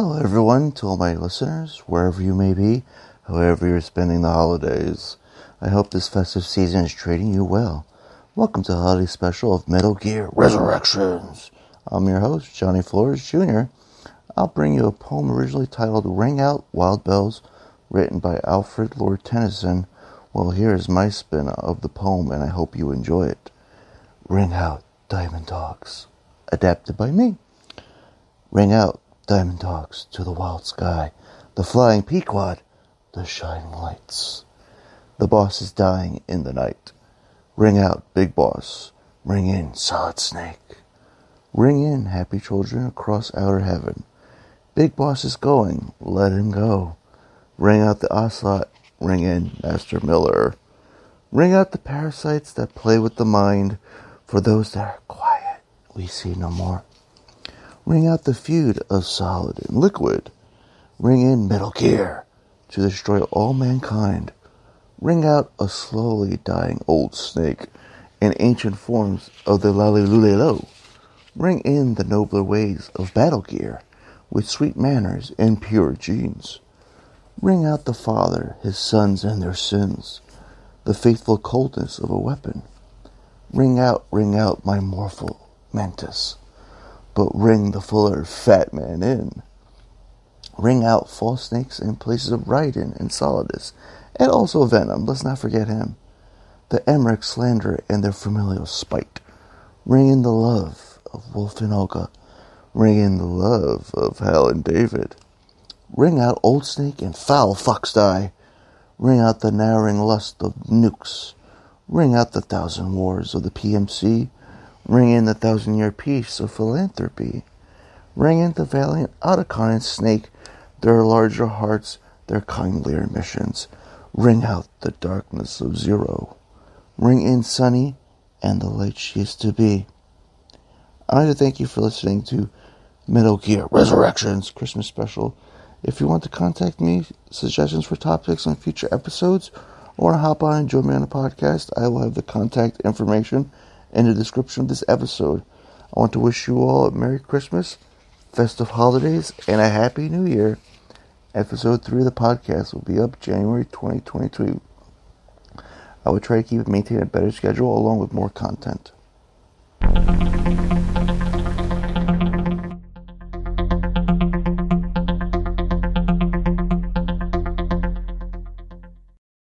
Hello, everyone, to all my listeners, wherever you may be, however you're spending the holidays. I hope this festive season is treating you well. Welcome to the holiday special of Metal Gear Resurrections. I'm your host, Johnny Flores Jr. I'll bring you a poem originally titled Ring Out Wild Bells, written by Alfred Lord Tennyson. Well, here is my spin of the poem, and I hope you enjoy it. Ring Out Diamond Dogs, adapted by me. Ring out diamond dogs to the wild sky, the flying Pequod, the shining lights. The boss is dying in the night. Ring out, big boss. Ring in, solid snake. Ring in, happy children across outer heaven. Big boss is going, let him go. Ring out the ocelot, ring in, Master Miller. Ring out the parasites that play with the mind. For those that are quiet, we see no more. Ring out the feud of solid and liquid. Ring in Metal Gear to destroy all mankind. Ring out a slowly dying old snake and ancient forms of the Lalilulelo. Ring in the nobler ways of Battle Gear with sweet manners and pure genes. Ring out the father, his sons, and their sins, the faithful coldness of a weapon. Ring out, ring out, my mortal mantis but ring the fuller fat man in. Ring out false snakes in places of Raiden and Solidus, and also Venom, let's not forget him. The Emmerich slander and their familial spite. Ring in the love of Wolf and Olga. Ring in the love of Hal and David. Ring out Old Snake and foul Fox Die. Ring out the narrowing lust of nukes. Ring out the thousand wars of the PMC Ring in the thousand year peace of philanthropy. Ring in the valiant Otacon and Snake, their larger hearts, their kindlier missions. Ring out the darkness of Zero. Ring in Sunny and the light she is to be. I'd like to thank you for listening to Metal Gear Resurrections Christmas special. If you want to contact me, suggestions for topics on future episodes, or hop on and join me on the podcast, I will have the contact information in the description of this episode. I want to wish you all a Merry Christmas, festive holidays, and a Happy New Year. Episode 3 of the podcast will be up January 2022. I will try to keep maintaining a better schedule along with more content.